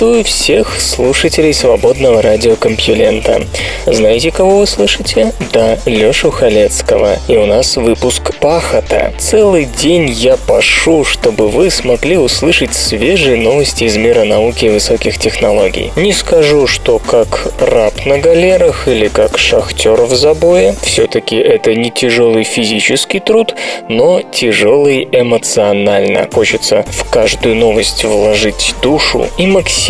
Приветствую всех слушателей свободного радиокомпьюлента. Знаете, кого вы слышите? Да, Лёшу Халецкого. И у нас выпуск «Пахота». Целый день я пашу, чтобы вы смогли услышать свежие новости из мира науки и высоких технологий. Не скажу, что как раб на галерах или как шахтер в забое. Все-таки это не тяжелый физический труд, но тяжелый эмоционально. Хочется в каждую новость вложить душу и максимально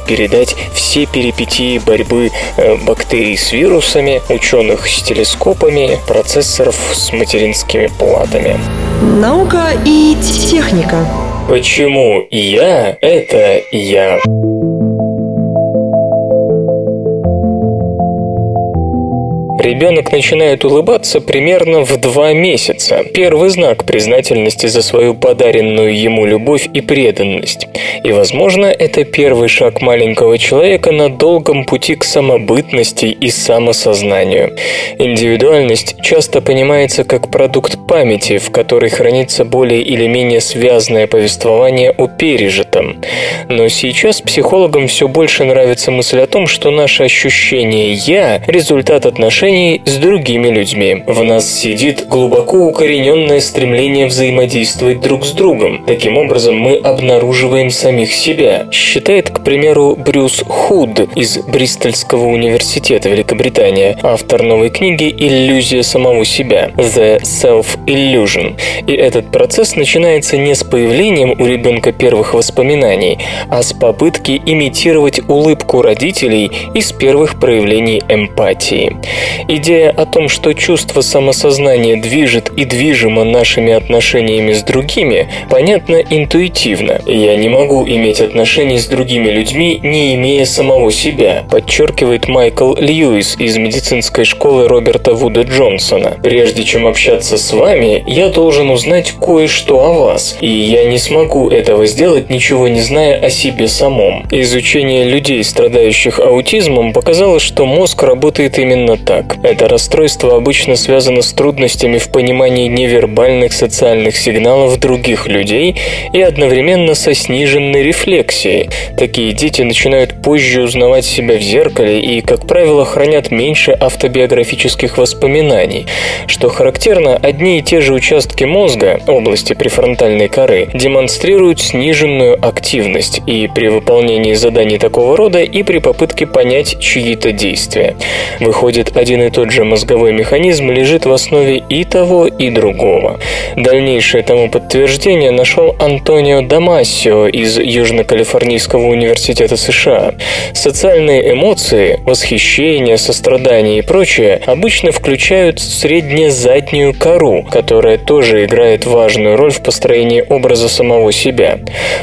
передать все перипетии борьбы э, бактерий с вирусами, ученых с телескопами, процессоров с материнскими платами. Наука и техника. Почему я – это я? Ребенок начинает улыбаться примерно в два месяца. Первый знак признательности за свою подаренную ему любовь и преданность. И, возможно, это первый шаг маленького человека на долгом пути к самобытности и самосознанию. Индивидуальность часто понимается как продукт памяти, в которой хранится более или менее связанное повествование о пережитом. Но сейчас психологам все больше нравится мысль о том, что наше ощущение «я» – результат отношений отношений с другими людьми. В нас сидит глубоко укорененное стремление взаимодействовать друг с другом. Таким образом, мы обнаруживаем самих себя. Считает, к примеру, Брюс Худ из Бристольского университета Великобритания, автор новой книги «Иллюзия самого себя» The Self-Illusion. И этот процесс начинается не с появлением у ребенка первых воспоминаний, а с попытки имитировать улыбку родителей из первых проявлений эмпатии. Идея о том, что чувство самосознания движет и движимо нашими отношениями с другими, понятна интуитивно. Я не могу иметь отношения с другими людьми, не имея самого себя, подчеркивает Майкл Льюис из медицинской школы Роберта Вуда Джонсона. Прежде чем общаться с вами, я должен узнать кое-что о вас, и я не смогу этого сделать, ничего не зная о себе самом. Изучение людей, страдающих аутизмом, показало, что мозг работает именно так так. Это расстройство обычно связано с трудностями в понимании невербальных социальных сигналов других людей и одновременно со сниженной рефлексией. Такие дети начинают позже узнавать себя в зеркале и, как правило, хранят меньше автобиографических воспоминаний. Что характерно, одни и те же участки мозга, области префронтальной коры, демонстрируют сниженную активность и при выполнении заданий такого рода, и при попытке понять чьи-то действия. Выходит, один один и тот же мозговой механизм лежит в основе и того, и другого. Дальнейшее тому подтверждение нашел Антонио Дамасио из Южно-Калифорнийского университета США. Социальные эмоции, восхищение, сострадание и прочее обычно включают средне-заднюю кору, которая тоже играет важную роль в построении образа самого себя.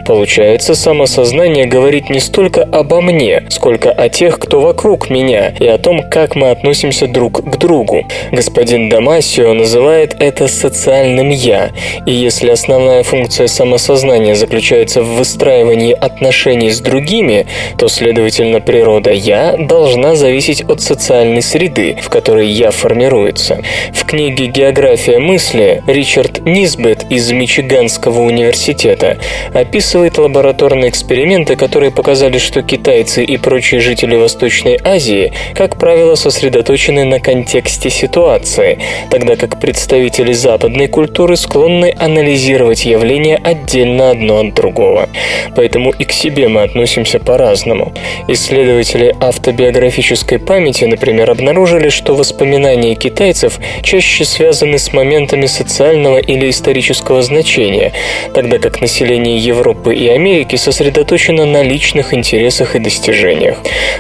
Получается, самосознание говорит не столько обо мне, сколько о тех, кто вокруг меня, и о том, как мы относимся относятся друг к другу. Господин Дамасио называет это социальным «я», и если основная функция самосознания заключается в выстраивании отношений с другими, то, следовательно, природа «я» должна зависеть от социальной среды, в которой «я» формируется. В книге «География мысли» Ричард Низбет из Мичиганского университета описывает лабораторные эксперименты, которые показали, что китайцы и прочие жители Восточной Азии, как правило, сосредоточены заточены на контексте ситуации, тогда как представители западной культуры склонны анализировать явления отдельно одно от другого. Поэтому и к себе мы относимся по-разному. Исследователи автобиографической памяти, например, обнаружили, что воспоминания китайцев чаще связаны с моментами социального или исторического значения, тогда как население Европы и Америки сосредоточено на личных интересах и достижениях.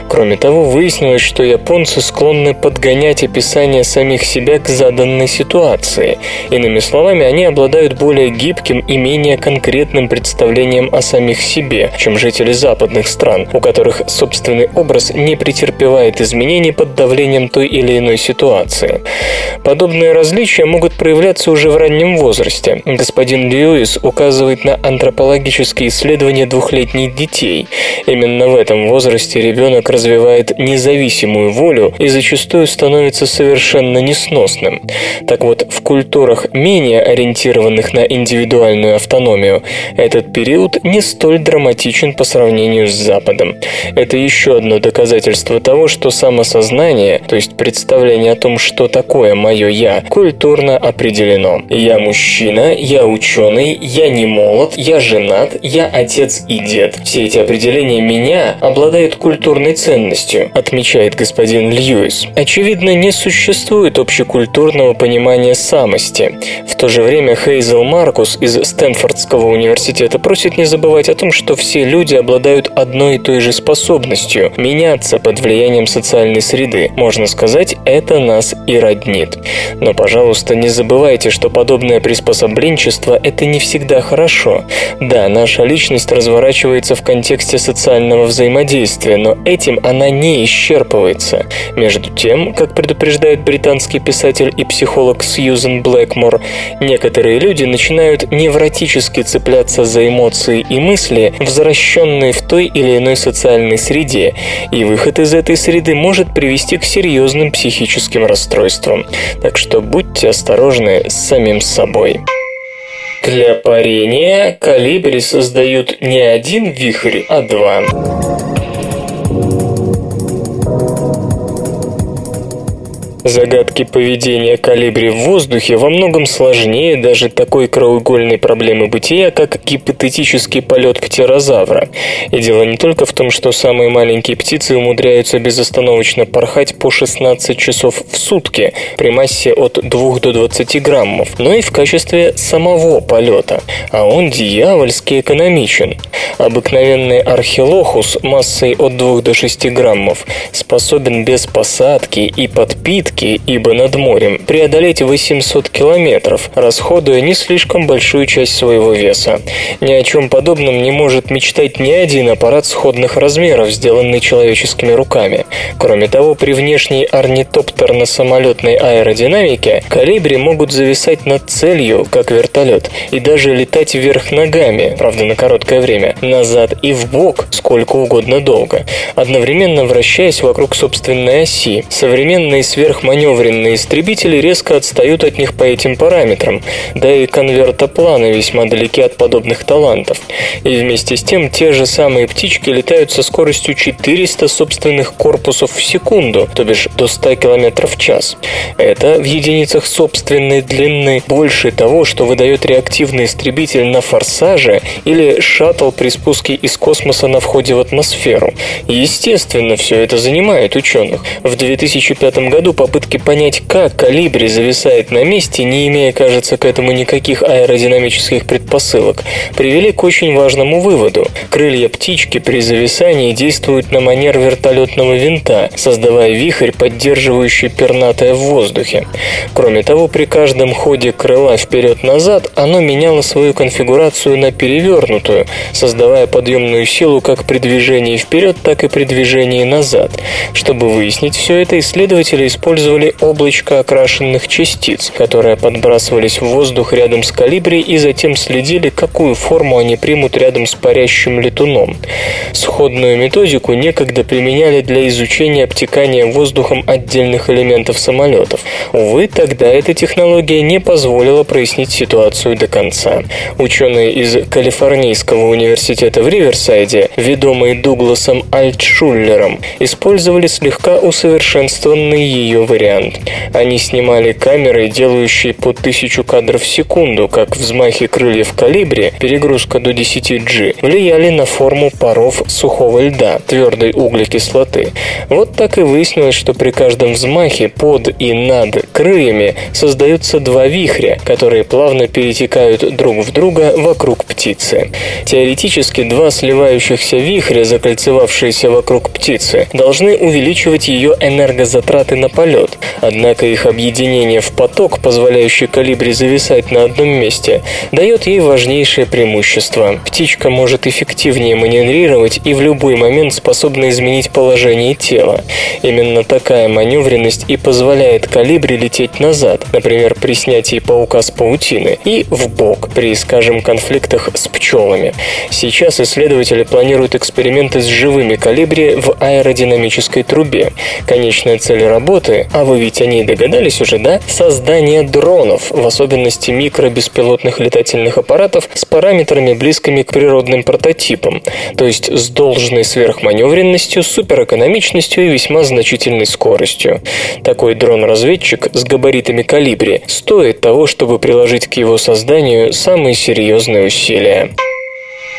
Кроме того, выяснилось, что японцы склонны подготовить подгонять описание самих себя к заданной ситуации. Иными словами, они обладают более гибким и менее конкретным представлением о самих себе, чем жители западных стран, у которых собственный образ не претерпевает изменений под давлением той или иной ситуации. Подобные различия могут проявляться уже в раннем возрасте. Господин Льюис указывает на антропологические исследования двухлетних детей. Именно в этом возрасте ребенок развивает независимую волю и зачастую становится совершенно несносным. Так вот, в культурах, менее ориентированных на индивидуальную автономию, этот период не столь драматичен по сравнению с Западом. Это еще одно доказательство того, что самосознание, то есть представление о том, что такое мое «я», культурно определено. Я мужчина, я ученый, я не молод, я женат, я отец и дед. Все эти определения меня обладают культурной ценностью, отмечает господин Льюис. Не существует общекультурного понимания самости. В то же время Хейзел Маркус из Стэнфордского университета просит не забывать о том, что все люди обладают одной и той же способностью – меняться под влиянием социальной среды. Можно сказать, это нас и роднит. Но, пожалуйста, не забывайте, что подобное приспособленчество – это не всегда хорошо. Да, наша личность разворачивается в контексте социального взаимодействия, но этим она не исчерпывается. Между тем, как предупреждает британский писатель и психолог Сьюзен Блэкмор, некоторые люди начинают невротически цепляться за эмоции и мысли, возвращенные в той или иной социальной среде, и выход из этой среды может привести к серьезным психическим расстройствам. Так что будьте осторожны с самим собой. Для парения калибри создают не один вихрь, а два. Загадки поведения калибри в воздухе во многом сложнее даже такой краеугольной проблемы бытия, как гипотетический полет птерозавра. И дело не только в том, что самые маленькие птицы умудряются безостановочно порхать по 16 часов в сутки при массе от 2 до 20 граммов, но и в качестве самого полета, а он дьявольски экономичен. Обыкновенный архилохус массой от 2 до 6 граммов способен без посадки и подпитки лодки, ибо над морем, преодолеть 800 километров, расходуя не слишком большую часть своего веса. Ни о чем подобном не может мечтать ни один аппарат сходных размеров, сделанный человеческими руками. Кроме того, при внешней орнитоптерно-самолетной аэродинамике калибри могут зависать над целью, как вертолет, и даже летать вверх ногами, правда на короткое время, назад и в бок сколько угодно долго, одновременно вращаясь вокруг собственной оси. Современные сверх маневренные истребители резко отстают от них по этим параметрам, да и конвертопланы весьма далеки от подобных талантов. И вместе с тем те же самые птички летают со скоростью 400 собственных корпусов в секунду, то бишь до 100 км в час. Это в единицах собственной длины больше того, что выдает реактивный истребитель на форсаже или шаттл при спуске из космоса на входе в атмосферу. Естественно, все это занимает ученых. В 2005 году по попытки понять, как калибри зависает на месте, не имея, кажется, к этому никаких аэродинамических предпосылок, привели к очень важному выводу. Крылья птички при зависании действуют на манер вертолетного винта, создавая вихрь, поддерживающий пернатое в воздухе. Кроме того, при каждом ходе крыла вперед-назад оно меняло свою конфигурацию на перевернутую, создавая подъемную силу как при движении вперед, так и при движении назад. Чтобы выяснить все это, исследователи использовали использовали облачко окрашенных частиц, которые подбрасывались в воздух рядом с калибри и затем следили, какую форму они примут рядом с парящим летуном. Сходную методику некогда применяли для изучения обтекания воздухом отдельных элементов самолетов. Увы, тогда эта технология не позволила прояснить ситуацию до конца. Ученые из Калифорнийского университета в Риверсайде, ведомые Дугласом Альтшуллером, использовали слегка усовершенствованный ее вариант. Они снимали камеры, делающие по 1000 кадров в секунду, как взмахи крыльев калибри, перегрузка до 10G, влияли на форму паров сухого льда, твердой углекислоты. Вот так и выяснилось, что при каждом взмахе под и над крыльями создаются два вихря, которые плавно перетекают друг в друга вокруг птицы. Теоретически два сливающихся вихря, закольцевавшиеся вокруг птицы, должны увеличивать ее энергозатраты на полет, полет. Однако их объединение в поток, позволяющий калибре зависать на одном месте, дает ей важнейшее преимущество. Птичка может эффективнее маневрировать и в любой момент способна изменить положение тела. Именно такая маневренность и позволяет калибре лететь назад, например, при снятии паука с паутины, и в бок при, скажем, конфликтах с пчелами. Сейчас исследователи планируют эксперименты с живыми калибри в аэродинамической трубе. Конечная цель работы, а вы ведь о ней догадались уже, да? Создание дронов, в особенности микробеспилотных летательных аппаратов с параметрами близкими к природным прототипам, то есть с должной сверхманевренностью, суперэкономичностью и весьма значительной скоростью. Такой дрон-разведчик с габаритами калибри стоит того, чтобы приложить к его созданию самые серьезные усилия.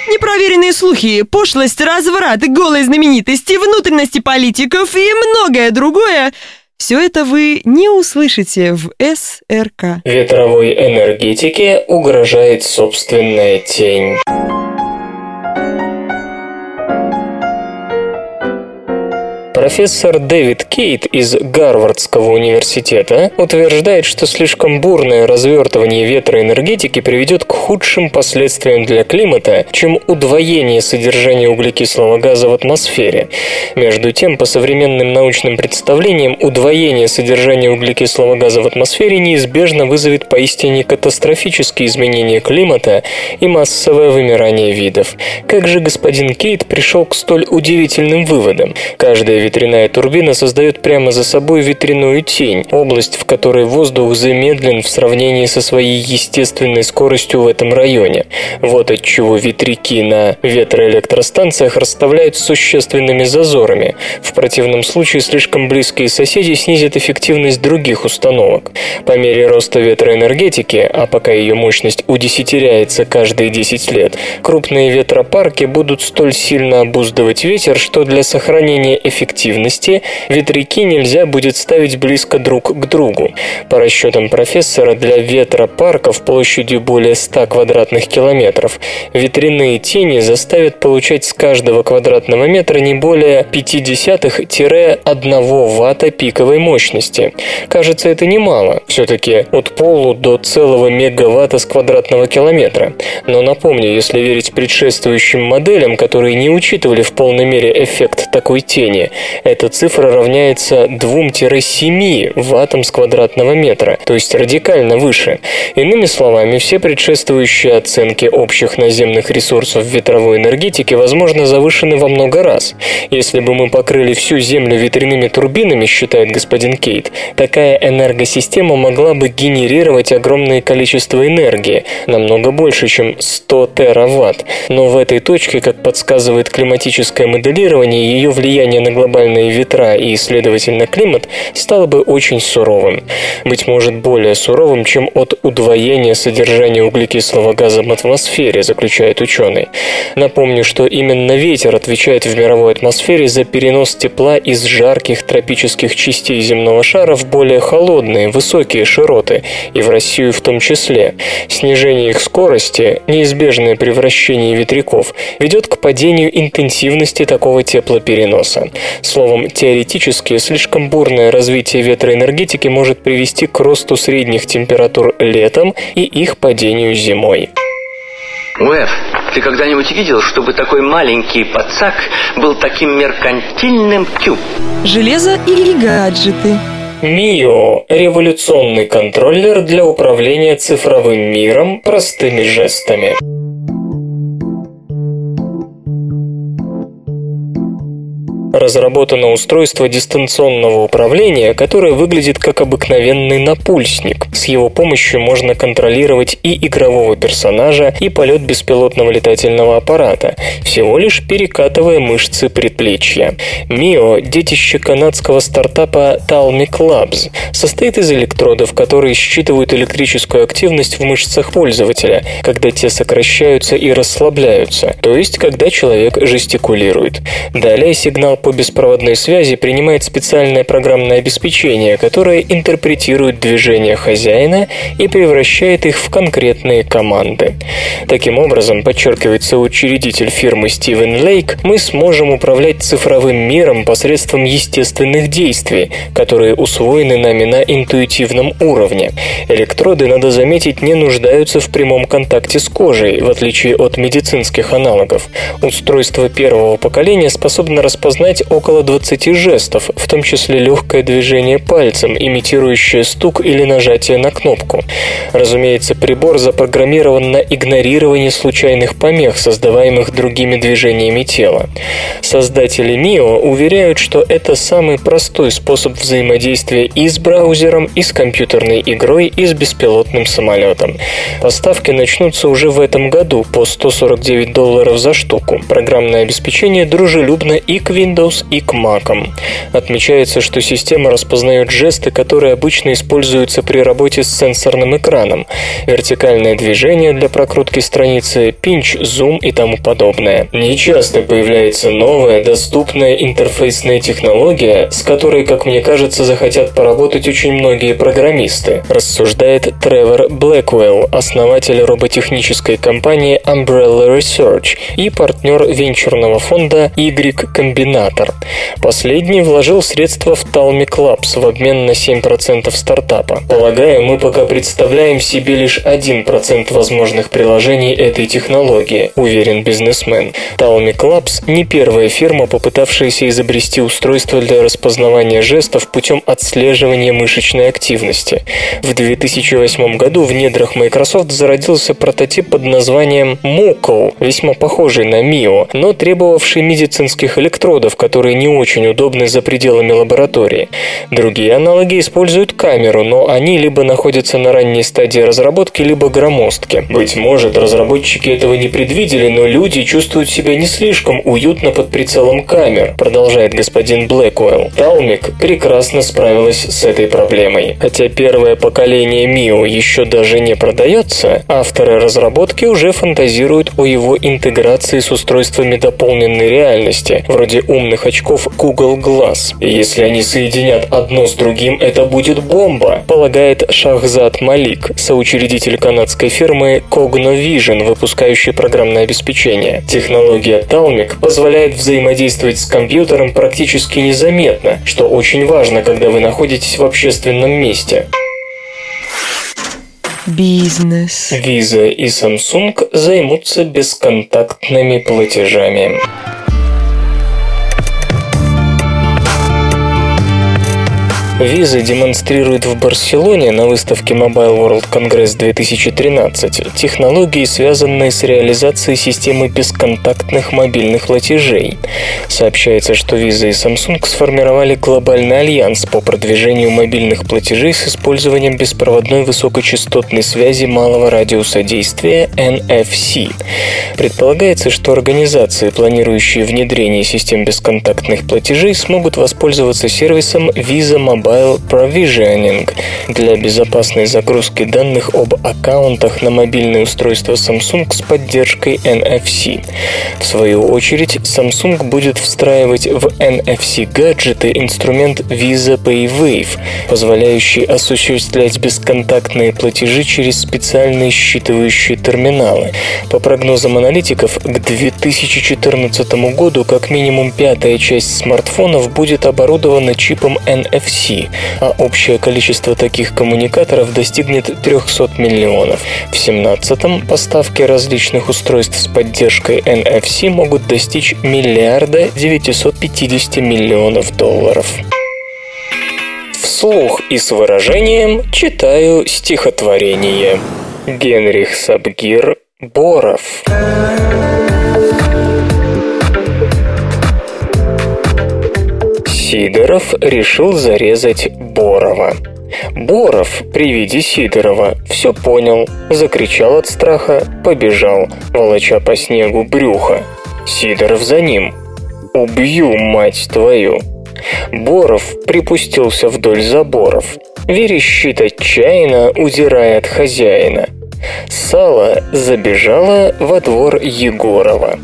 Непроверенные слухи, пошлость, разврат, голые знаменитости, внутренности политиков и многое другое – все это вы не услышите в СРК. Ветровой энергетике угрожает собственная тень. Профессор Дэвид Кейт из Гарвардского университета утверждает, что слишком бурное развертывание ветроэнергетики приведет к худшим последствиям для климата, чем удвоение содержания углекислого газа в атмосфере. Между тем, по современным научным представлениям, удвоение содержания углекислого газа в атмосфере неизбежно вызовет поистине катастрофические изменения климата и массовое вымирание видов. Как же господин Кейт пришел к столь удивительным выводам? Каждая ветряная турбина создает прямо за собой ветряную тень, область, в которой воздух замедлен в сравнении со своей естественной скоростью в этом районе. Вот отчего ветряки на ветроэлектростанциях расставляют существенными зазорами. В противном случае слишком близкие соседи снизят эффективность других установок. По мере роста ветроэнергетики, а пока ее мощность удесятеряется каждые 10 лет, крупные ветропарки будут столь сильно обуздывать ветер, что для сохранения эффективности эффективности ветряки нельзя будет ставить близко друг к другу. По расчетам профессора, для ветропарков площадью более 100 квадратных километров ветряные тени заставят получать с каждого квадратного метра не более 0,5-1 ватта пиковой мощности. Кажется, это немало. Все-таки от полу до целого мегаватта с квадратного километра. Но напомню, если верить предшествующим моделям, которые не учитывали в полной мере эффект такой тени, эта цифра равняется 2-7 ваттам с квадратного метра, то есть радикально выше. Иными словами, все предшествующие оценки общих наземных ресурсов ветровой энергетики, возможно, завышены во много раз. Если бы мы покрыли всю Землю ветряными турбинами, считает господин Кейт, такая энергосистема могла бы генерировать огромное количество энергии, намного больше, чем 100 тераватт. Но в этой точке, как подсказывает климатическое моделирование, ее влияние на глобальную глобальные ветра и, следовательно, климат стало бы очень суровым. Быть может, более суровым, чем от удвоения содержания углекислого газа в атмосфере, заключает ученый. Напомню, что именно ветер отвечает в мировой атмосфере за перенос тепла из жарких тропических частей земного шара в более холодные, высокие широты, и в Россию в том числе. Снижение их скорости, неизбежное превращение ветряков, ведет к падению интенсивности такого теплопереноса. Словом, теоретически слишком бурное развитие ветроэнергетики может привести к росту средних температур летом и их падению зимой. Уэф, ты когда-нибудь видел, чтобы такой маленький пацак был таким меркантильным тюб? Железо или гаджеты? МИО – революционный контроллер для управления цифровым миром простыми жестами. Разработано устройство дистанционного управления, которое выглядит как обыкновенный напульсник. С его помощью можно контролировать и игрового персонажа, и полет беспилотного летательного аппарата, всего лишь перекатывая мышцы предплечья. МИО – детище канадского стартапа Talmic Labs. Состоит из электродов, которые считывают электрическую активность в мышцах пользователя, когда те сокращаются и расслабляются, то есть когда человек жестикулирует. Далее сигнал по беспроводной связи принимает специальное программное обеспечение, которое интерпретирует движения хозяина и превращает их в конкретные команды. Таким образом, подчеркивается учредитель фирмы Стивен Лейк, мы сможем управлять цифровым миром посредством естественных действий, которые усвоены нами на интуитивном уровне. Электроды, надо заметить, не нуждаются в прямом контакте с кожей, в отличие от медицинских аналогов. Устройство первого поколения способно распознать около 20 жестов, в том числе легкое движение пальцем, имитирующее стук или нажатие на кнопку. Разумеется, прибор запрограммирован на игнорирование случайных помех, создаваемых другими движениями тела. Создатели Mio уверяют, что это самый простой способ взаимодействия и с браузером, и с компьютерной игрой, и с беспилотным самолетом. Поставки начнутся уже в этом году по 149 долларов за штуку. Программное обеспечение дружелюбно и к Windows, и к Mac. Отмечается, что система распознает жесты, которые обычно используются при работе с сенсорным экраном. Вертикальное движение для прокрутки страницы, пинч, зум и тому подобное. Нечасто появляется новая, доступная интерфейсная технология, с которой, как мне кажется, захотят поработать очень многие программисты, рассуждает Тревор Блэквелл, основатель роботехнической компании Umbrella Research и партнер венчурного фонда Y Combinator. Последний вложил средства в Talmic Labs в обмен на 7% стартапа. Полагаю, мы пока представляем себе лишь 1% возможных приложений этой технологии, уверен бизнесмен. Talmic Labs не первая фирма, попытавшаяся изобрести устройство для распознавания жестов путем отслеживания мышечной активности. В 2008 году в недрах Microsoft зародился прототип под названием Moco, весьма похожий на Mio, но требовавший медицинских электродов, которые не очень удобны за пределами лаборатории. Другие аналоги используют камеру, но они либо находятся на ранней стадии разработки, либо громоздки. Быть может, разработчики этого не предвидели, но люди чувствуют себя не слишком уютно под прицелом камер, продолжает господин Блэквелл. Талмик прекрасно справилась с этой проблемой. Хотя первое поколение Mio еще даже не продается, авторы разработки уже фантазируют о его интеграции с устройствами дополненной реальности, вроде умных очков Google Glass. Если они соединят одно с другим, это будет бомба, полагает Шахзад Малик, соучредитель канадской фирмы Cognovision, выпускающей программное обеспечение. Технология Talmic позволяет взаимодействовать с компьютером практически незаметно, что очень важно, когда вы находитесь в общественном месте. Бизнес. Visa и Samsung займутся бесконтактными платежами. Visa демонстрирует в Барселоне на выставке Mobile World Congress 2013 технологии, связанные с реализацией системы бесконтактных мобильных платежей. Сообщается, что Visa и Samsung сформировали глобальный альянс по продвижению мобильных платежей с использованием беспроводной высокочастотной связи малого радиуса действия NFC. Предполагается, что организации, планирующие внедрение систем бесконтактных платежей, смогут воспользоваться сервисом Visa Mobile Mobile Provisioning для безопасной загрузки данных об аккаунтах на мобильные устройства Samsung с поддержкой NFC. В свою очередь, Samsung будет встраивать в NFC-гаджеты инструмент Visa PayWave, позволяющий осуществлять бесконтактные платежи через специальные считывающие терминалы. По прогнозам аналитиков, к 2014 году как минимум пятая часть смартфонов будет оборудована чипом NFC, а общее количество таких коммуникаторов достигнет 300 миллионов. В 2017-м поставки различных устройств с поддержкой NFC могут достичь миллиарда 950 миллионов долларов. Вслух и с выражением читаю стихотворение. Генрих Сабгир Боров. Сидоров решил зарезать Борова. Боров при виде Сидорова все понял, закричал от страха, побежал, волоча по снегу брюха. Сидоров за ним. «Убью, мать твою!» Боров припустился вдоль заборов. Верещит отчаянно, удирая от хозяина. Сало забежала во двор Егорова.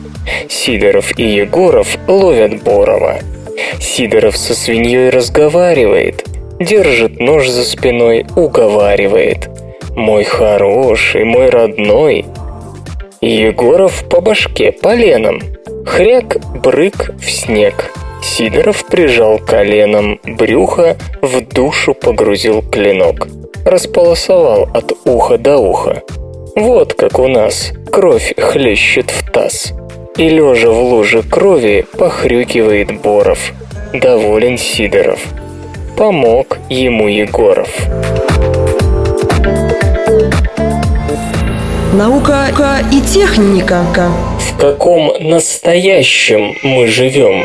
Сидоров и Егоров ловят Борова. Сидоров со свиньей разговаривает, держит нож за спиной, уговаривает. «Мой хороший, мой родной». Егоров по башке поленом. Хряк, брык в снег. Сидоров прижал коленом брюхо, в душу погрузил клинок. Располосовал от уха до уха. Вот как у нас кровь хлещет в таз. И лежа в луже крови похрюкивает Боров. Доволен Сидоров. Помог ему Егоров. Наука и техника. В каком настоящем мы живем?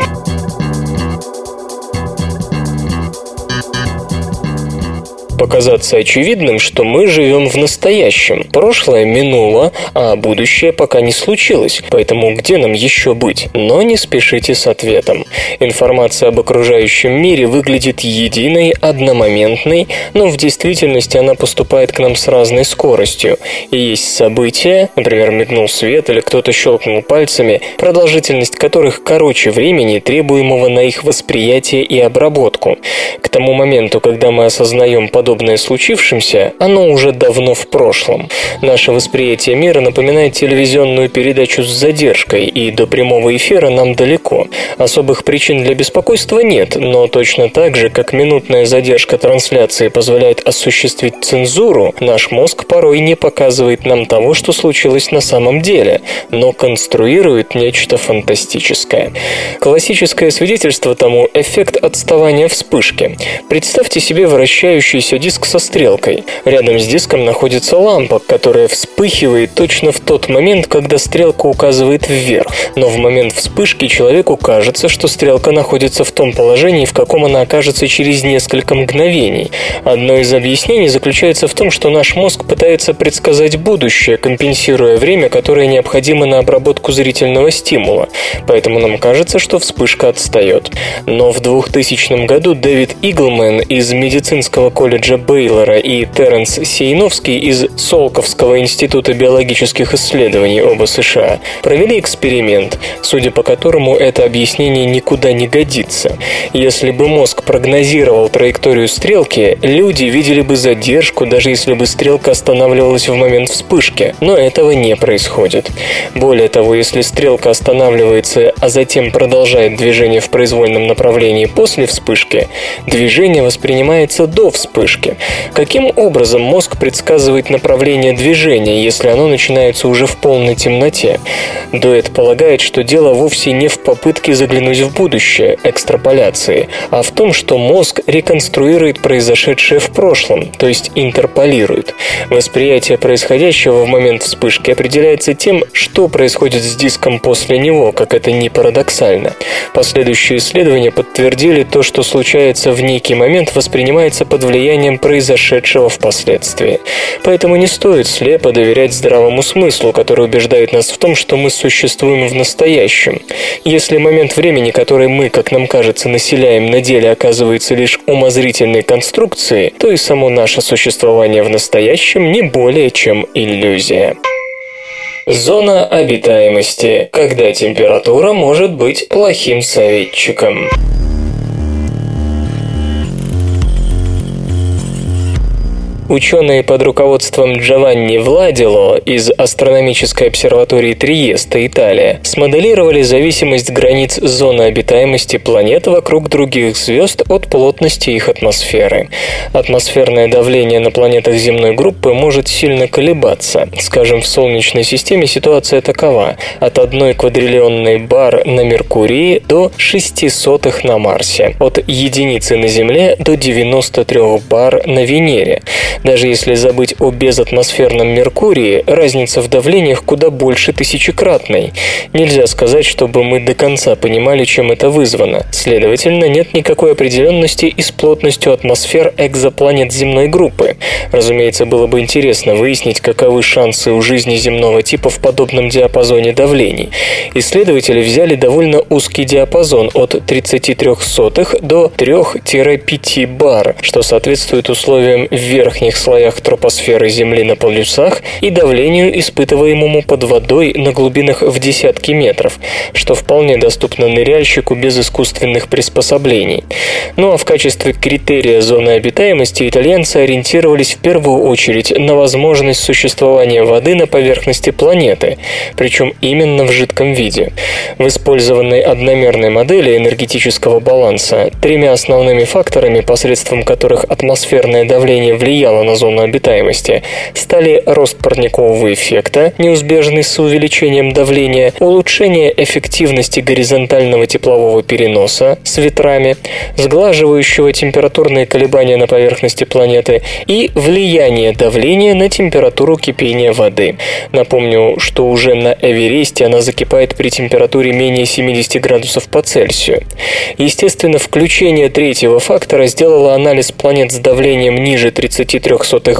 Показаться очевидным, что мы живем в настоящем. Прошлое минуло, а будущее пока не случилось, поэтому где нам еще быть? Но не спешите с ответом. Информация об окружающем мире выглядит единой, одномоментной, но в действительности она поступает к нам с разной скоростью. И есть события, например, мигнул свет или кто-то щелкнул пальцами, продолжительность которых короче времени, требуемого на их восприятие и обработку. К тому моменту, когда мы осознаем подобное подобное случившемся, оно уже давно в прошлом. Наше восприятие мира напоминает телевизионную передачу с задержкой, и до прямого эфира нам далеко. Особых причин для беспокойства нет, но точно так же, как минутная задержка трансляции позволяет осуществить цензуру, наш мозг порой не показывает нам того, что случилось на самом деле, но конструирует нечто фантастическое. Классическое свидетельство тому – эффект отставания вспышки. Представьте себе вращающийся диск со стрелкой. Рядом с диском находится лампа, которая вспыхивает точно в тот момент, когда стрелка указывает вверх. Но в момент вспышки человеку кажется, что стрелка находится в том положении, в каком она окажется через несколько мгновений. Одно из объяснений заключается в том, что наш мозг пытается предсказать будущее, компенсируя время, которое необходимо на обработку зрительного стимула. Поэтому нам кажется, что вспышка отстает. Но в 2000 году Дэвид Иглмен из медицинского колледжа Джорджа Бейлора и Терренс Сейновский из Солковского института биологических исследований оба США провели эксперимент, судя по которому это объяснение никуда не годится. Если бы мозг прогнозировал траекторию стрелки, люди видели бы задержку, даже если бы стрелка останавливалась в момент вспышки, но этого не происходит. Более того, если стрелка останавливается, а затем продолжает движение в произвольном направлении после вспышки, движение воспринимается до вспышки, вспышки. Каким образом мозг предсказывает направление движения, если оно начинается уже в полной темноте? Дуэт полагает, что дело вовсе не в попытке заглянуть в будущее, экстраполяции, а в том, что мозг реконструирует произошедшее в прошлом, то есть интерполирует. Восприятие происходящего в момент вспышки определяется тем, что происходит с диском после него, как это не парадоксально. Последующие исследования подтвердили то, что случается в некий момент, воспринимается под влиянием описанием произошедшего впоследствии. Поэтому не стоит слепо доверять здравому смыслу, который убеждает нас в том, что мы существуем в настоящем. Если момент времени, который мы, как нам кажется, населяем на деле, оказывается лишь умозрительной конструкцией, то и само наше существование в настоящем не более чем иллюзия. Зона обитаемости, когда температура может быть плохим советчиком. Ученые под руководством Джованни Владило из астрономической обсерватории Триеста, Италия, смоделировали зависимость границ зоны обитаемости планет вокруг других звезд от плотности их атмосферы. Атмосферное давление на планетах земной группы может сильно колебаться. Скажем, в Солнечной системе ситуация такова. От одной квадриллионной бар на Меркурии до 6 сотых на Марсе. От единицы на Земле до 93 бар на Венере. Даже если забыть о безатмосферном Меркурии, разница в давлениях куда больше тысячекратной. Нельзя сказать, чтобы мы до конца понимали, чем это вызвано. Следовательно, нет никакой определенности и с плотностью атмосфер экзопланет земной группы. Разумеется, было бы интересно выяснить, каковы шансы у жизни земного типа в подобном диапазоне давлений. Исследователи взяли довольно узкий диапазон от 33 сотых до 3-5 бар, что соответствует условиям верхней верхних слоях тропосферы Земли на полюсах и давлению, испытываемому под водой на глубинах в десятки метров, что вполне доступно ныряльщику без искусственных приспособлений. Ну а в качестве критерия зоны обитаемости итальянцы ориентировались в первую очередь на возможность существования воды на поверхности планеты, причем именно в жидком виде. В использованной одномерной модели энергетического баланса тремя основными факторами, посредством которых атмосферное давление влияло на зону обитаемости, стали рост парникового эффекта, неизбежный с увеличением давления, улучшение эффективности горизонтального теплового переноса с ветрами, сглаживающего температурные колебания на поверхности планеты и влияние давления на температуру кипения воды. Напомню, что уже на Эвересте она закипает при температуре менее 70 градусов по Цельсию. Естественно, включение третьего фактора сделало анализ планет с давлением ниже 33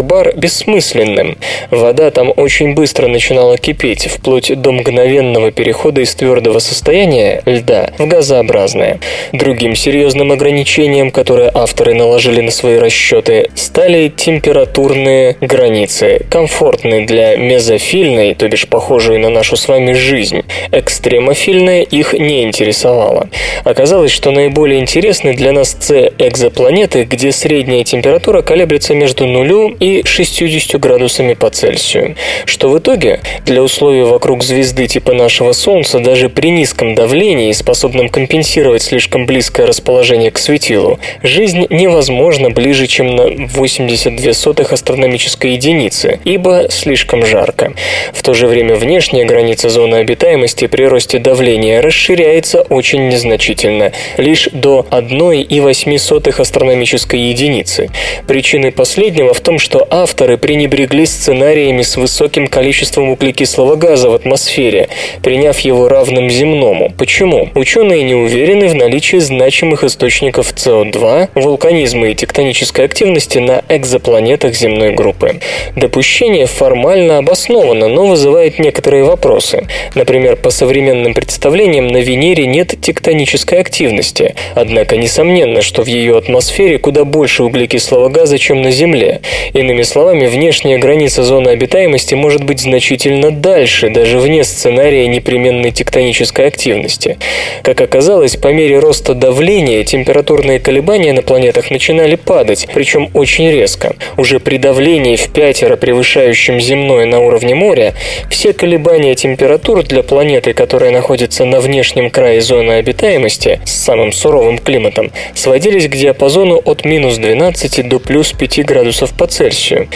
бар бессмысленным. Вода там очень быстро начинала кипеть, вплоть до мгновенного перехода из твердого состояния льда в газообразное. Другим серьезным ограничением, которое авторы наложили на свои расчеты, стали температурные границы, комфортные для мезофильной, то бишь похожей на нашу с вами жизнь. Экстремофильная их не интересовала. Оказалось, что наиболее интересны для нас С экзопланеты, где средняя температура колеблется между нулю и 60 градусами по Цельсию. Что в итоге для условий вокруг звезды типа нашего Солнца даже при низком давлении, способном компенсировать слишком близкое расположение к светилу, жизнь невозможна ближе, чем на 82 сотых астрономической единицы, ибо слишком жарко. В то же время внешняя граница зоны обитаемости при росте давления расширяется очень незначительно, лишь до 1,8 астрономической единицы. Причиной последнего в том, что авторы пренебрегли сценариями с высоким количеством углекислого газа в атмосфере, приняв его равным земному. Почему? Ученые не уверены в наличии значимых источников СО2, вулканизма и тектонической активности на экзопланетах земной группы. Допущение формально обосновано, но вызывает некоторые вопросы. Например, по современным представлениям на Венере нет тектонической активности, однако несомненно, что в ее атмосфере куда больше углекислого газа, чем на Земле. Иными словами, внешняя граница зоны обитаемости может быть значительно дальше, даже вне сценария непременной тектонической активности. Как оказалось, по мере роста давления температурные колебания на планетах начинали падать, причем очень резко. Уже при давлении в пятеро превышающем земное на уровне моря, все колебания температур для планеты, которая находится на внешнем крае зоны обитаемости с самым суровым климатом, сводились к диапазону от минус 12 до плюс 5 градусов по Цельсию.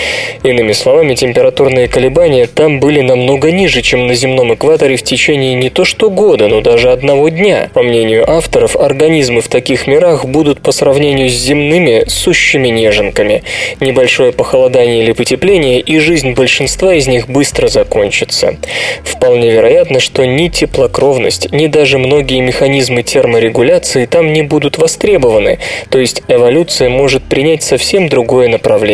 Иными словами, температурные колебания там были намного ниже, чем на земном экваторе в течение не то что года, но даже одного дня. По мнению авторов, организмы в таких мирах будут по сравнению с земными сущими неженками. Небольшое похолодание или потепление, и жизнь большинства из них быстро закончится. Вполне вероятно, что ни теплокровность, ни даже многие механизмы терморегуляции там не будут востребованы, то есть эволюция может принять совсем другое направление.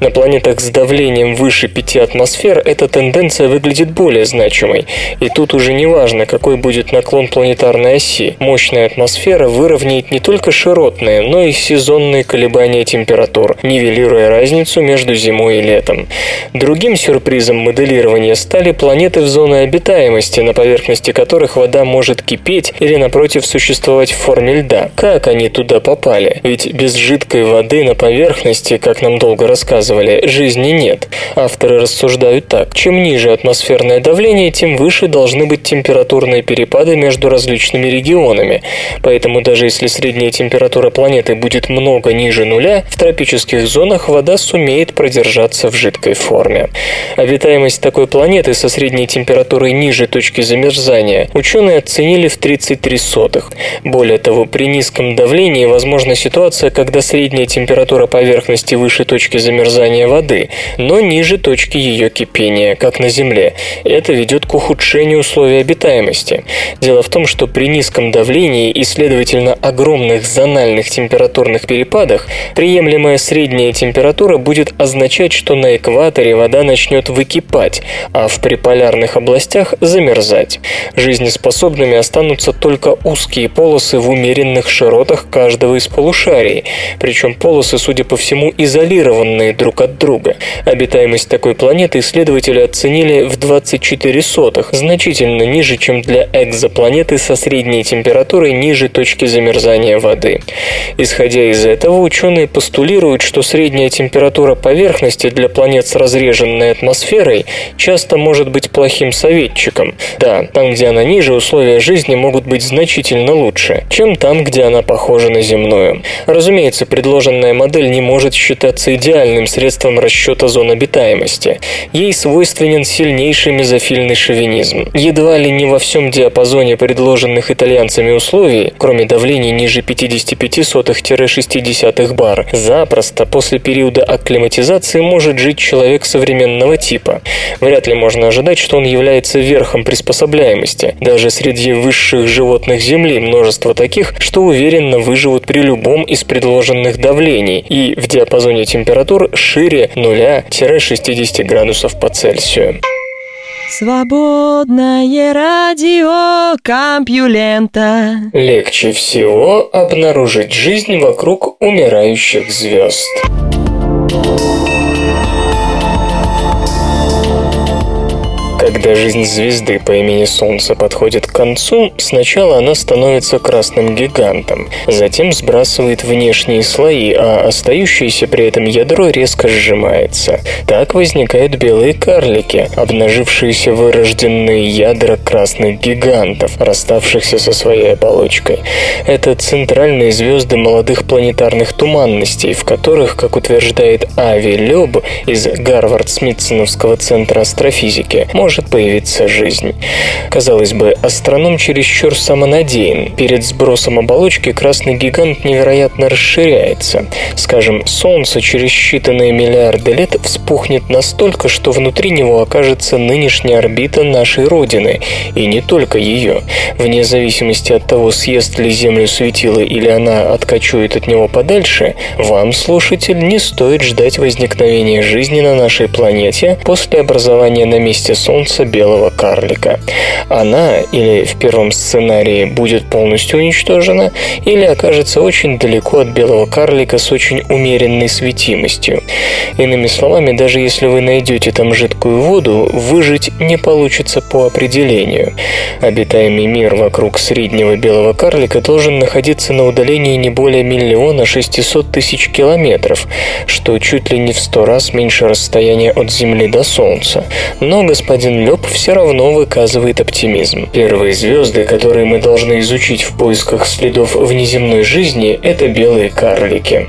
На планетах с давлением выше 5 атмосфер эта тенденция выглядит более значимой, и тут уже не важно, какой будет наклон планетарной оси. Мощная атмосфера выровняет не только широтные, но и сезонные колебания температур, нивелируя разницу между зимой и летом. Другим сюрпризом моделирования стали планеты в зоне обитаемости, на поверхности которых вода может кипеть или, напротив, существовать в форме льда. Как они туда попали? Ведь без жидкой воды на поверхности, как нам долго рассказывали, жизни нет. Авторы рассуждают так. Чем ниже атмосферное давление, тем выше должны быть температурные перепады между различными регионами. Поэтому даже если средняя температура планеты будет много ниже нуля, в тропических зонах вода сумеет продержаться в жидкой форме. Обитаемость такой планеты со средней температурой ниже точки замерзания ученые оценили в 33 сотых. Более того, при низком давлении возможна ситуация, когда средняя температура поверхности выше точки замерзания воды, но ниже точки ее кипения, как на Земле. Это ведет к ухудшению условий обитаемости. Дело в том, что при низком давлении и, следовательно, огромных зональных температурных перепадах приемлемая средняя температура будет означать, что на экваторе вода начнет выкипать, а в приполярных областях замерзать. Жизнеспособными останутся только узкие полосы в умеренных широтах каждого из полушарий, причем полосы, судя по всему, изолируют изолированные друг от друга. Обитаемость такой планеты исследователи оценили в 24 сотых, значительно ниже, чем для экзопланеты со средней температурой ниже точки замерзания воды. Исходя из этого, ученые постулируют, что средняя температура поверхности для планет с разреженной атмосферой часто может быть плохим советчиком. Да, там, где она ниже, условия жизни могут быть значительно лучше, чем там, где она похожа на земную. Разумеется, предложенная модель не может считаться идеальным средством расчета зон обитаемости. Ей свойственен сильнейший мезофильный шовинизм. Едва ли не во всем диапазоне предложенных итальянцами условий, кроме давлений ниже 55-60 бар, запросто после периода акклиматизации может жить человек современного типа. Вряд ли можно ожидать, что он является верхом приспособляемости. Даже среди высших животных Земли множество таких, что уверенно выживут при любом из предложенных давлений и в диапазоне температур шире 0-60 градусов по Цельсию. Свободное радио Компьюлента. Легче всего обнаружить жизнь вокруг умирающих звезд. Когда жизнь звезды по имени Солнце подходит к концу, сначала она становится красным гигантом, затем сбрасывает внешние слои, а остающееся при этом ядро резко сжимается. Так возникают белые карлики, обнажившиеся вырожденные ядра красных гигантов, расставшихся со своей оболочкой. Это центральные звезды молодых планетарных туманностей, в которых, как утверждает Ави Лёб из Гарвард-Смитсоновского центра астрофизики, может может появиться жизнь. Казалось бы, астроном чересчур самонадеян. Перед сбросом оболочки красный гигант невероятно расширяется. Скажем, Солнце через считанные миллиарды лет вспухнет настолько, что внутри него окажется нынешняя орбита нашей Родины, и не только ее. Вне зависимости от того, съест ли Землю светило или она откачует от него подальше, вам, слушатель, не стоит ждать возникновения жизни на нашей планете после образования на месте Солнца солнца белого карлика. Она или в первом сценарии будет полностью уничтожена, или окажется очень далеко от белого карлика с очень умеренной светимостью. Иными словами, даже если вы найдете там жидкую воду, выжить не получится по определению. Обитаемый мир вокруг среднего белого карлика должен находиться на удалении не более миллиона шестисот тысяч километров, что чуть ли не в сто раз меньше расстояния от Земли до Солнца. Но господин Лёб все равно выказывает оптимизм. Первые звезды, которые мы должны изучить в поисках следов внеземной жизни, это белые карлики.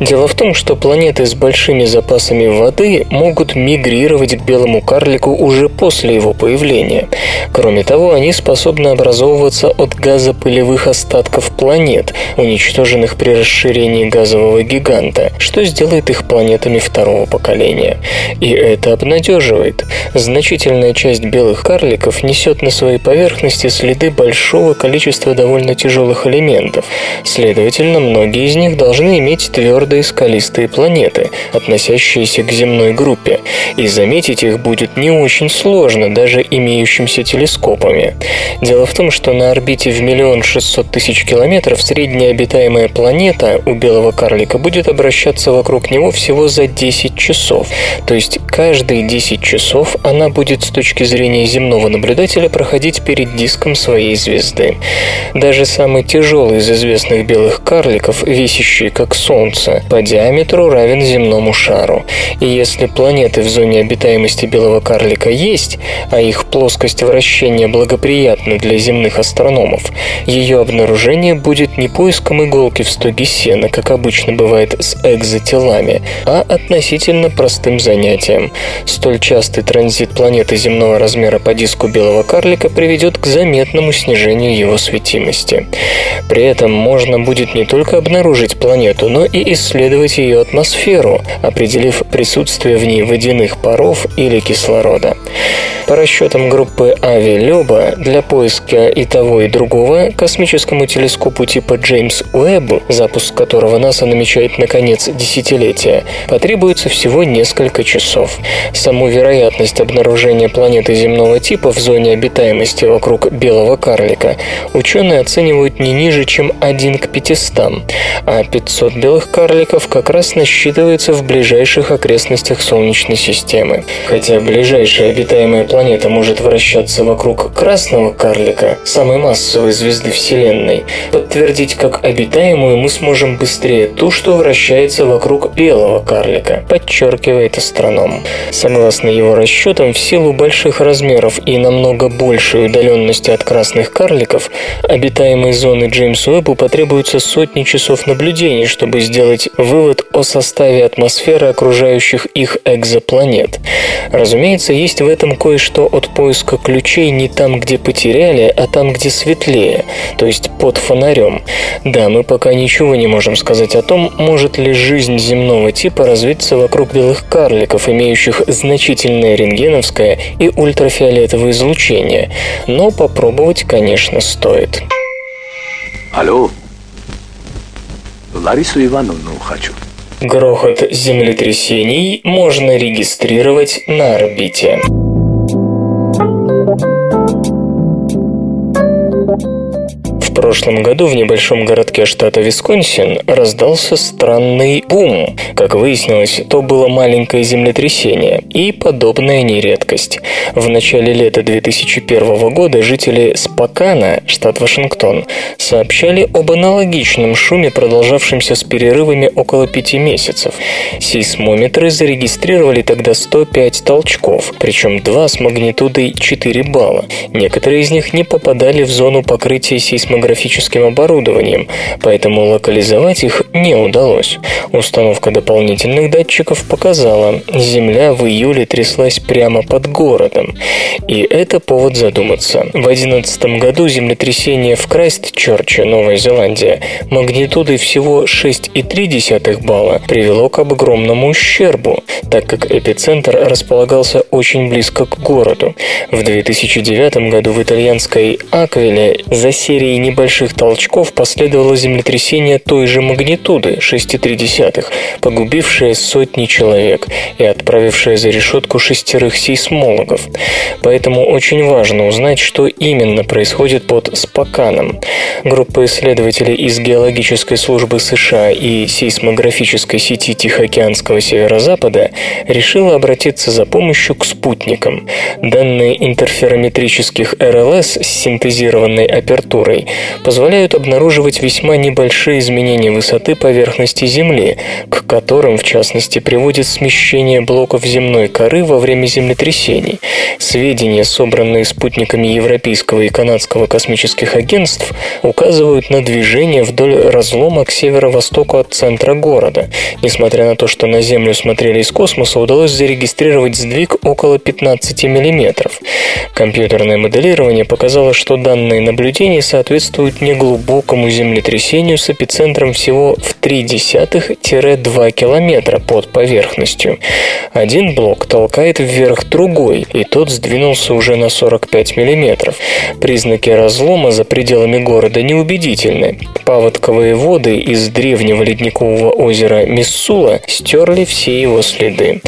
Дело в том, что планеты с большими запасами воды могут мигрировать к белому карлику уже после его появления. Кроме того, они способны образовываться от газопылевых остатков планет, уничтоженных при расширении газового гиганта, что сделает их планетами второго поколения. И это обнадеживает. Значительно Значительная часть белых карликов несет на своей поверхности следы большого количества довольно тяжелых элементов. Следовательно, многие из них должны иметь твердые скалистые планеты, относящиеся к земной группе, и заметить их будет не очень сложно даже имеющимся телескопами. Дело в том, что на орбите в миллион шестьсот тысяч километров средняя обитаемая планета у белого карлика будет обращаться вокруг него всего за 10 часов. То есть каждые 10 часов она будет точки зрения земного наблюдателя проходить перед диском своей звезды. Даже самый тяжелый из известных белых карликов, весящий как Солнце, по диаметру равен земному шару. И если планеты в зоне обитаемости белого карлика есть, а их плоскость вращения благоприятна для земных астрономов, ее обнаружение будет не поиском иголки в стоге сена, как обычно бывает с экзотелами, а относительно простым занятием. Столь частый транзит планеты земного размера по диску белого карлика приведет к заметному снижению его светимости. При этом можно будет не только обнаружить планету, но и исследовать ее атмосферу, определив присутствие в ней водяных паров или кислорода. По расчетам группы Ави Лёба, для поиска и того, и другого космическому телескопу типа Джеймс Уэбб, запуск которого НАСА намечает на конец десятилетия, потребуется всего несколько часов. Саму вероятность обнаружения планеты земного типа в зоне обитаемости вокруг белого карлика ученые оценивают не ниже, чем 1 к 500, а 500 белых карликов как раз насчитывается в ближайших окрестностях Солнечной системы. Хотя ближайшая обитаемая планета может вращаться вокруг красного карлика, самой массовой звезды Вселенной, подтвердить как обитаемую мы сможем быстрее ту, что вращается вокруг белого карлика, подчеркивает астроном. Согласно его расчетам, в силу больших размеров и намного большей удаленности от красных карликов, обитаемой зоны Джеймсу Уэббу потребуется сотни часов наблюдений, чтобы сделать вывод о составе атмосферы окружающих их экзопланет. Разумеется, есть в этом кое-что от поиска ключей не там, где потеряли, а там, где светлее, то есть под фонарем. Да, мы пока ничего не можем сказать о том, может ли жизнь земного типа развиться вокруг белых карликов, имеющих значительное рентгеновское и ультрафиолетовое излучение, но попробовать, конечно, стоит. Алло, Ларису Ивановну хочу. Грохот землетрясений можно регистрировать на орбите. Прошлом году в небольшом городке штата Висконсин раздался странный бум. Как выяснилось, то было маленькое землетрясение, и подобная не редкость. В начале лета 2001 года жители Спокана, штат Вашингтон, сообщали об аналогичном шуме, продолжавшемся с перерывами около пяти месяцев. Сейсмометры зарегистрировали тогда 105 толчков, причем два с магнитудой 4 балла. Некоторые из них не попадали в зону покрытия сейсмографии графическим оборудованием, поэтому локализовать их не удалось. Установка дополнительных датчиков показала, Земля в июле тряслась прямо под городом. И это повод задуматься. В 2011 году землетрясение в Крайстчерче, Новая Зеландия, магнитудой всего 6,3 балла привело к огромному ущербу, так как эпицентр располагался очень близко к городу. В 2009 году в итальянской Аквиле за серией небольших толчков последовало землетрясение той же магнитуды 6,3, погубившее сотни человек и отправившее за решетку шестерых сейсмологов. Поэтому очень важно узнать, что именно происходит под Споканом. Группа исследователей из Геологической службы США и сейсмографической сети Тихоокеанского северо-запада решила обратиться за помощью к спутникам. Данные интерферометрических РЛС с синтезированной апертурой позволяют обнаруживать весьма небольшие изменения высоты поверхности Земли, к которым, в частности, приводит смещение блоков земной коры во время землетрясений. Сведения, собранные спутниками Европейского и Канадского космических агентств, указывают на движение вдоль разлома к северо-востоку от центра города. Несмотря на то, что на Землю смотрели из космоса, удалось зарегистрировать сдвиг около 15 мм. Компьютерное моделирование показало, что данные наблюдения соответствуют соответствует неглубокому землетрясению с эпицентром всего в 0,3-2 километра под поверхностью. Один блок толкает вверх другой, и тот сдвинулся уже на 45 миллиметров. Признаки разлома за пределами города неубедительны. Паводковые воды из древнего ледникового озера Миссула стерли все его следы.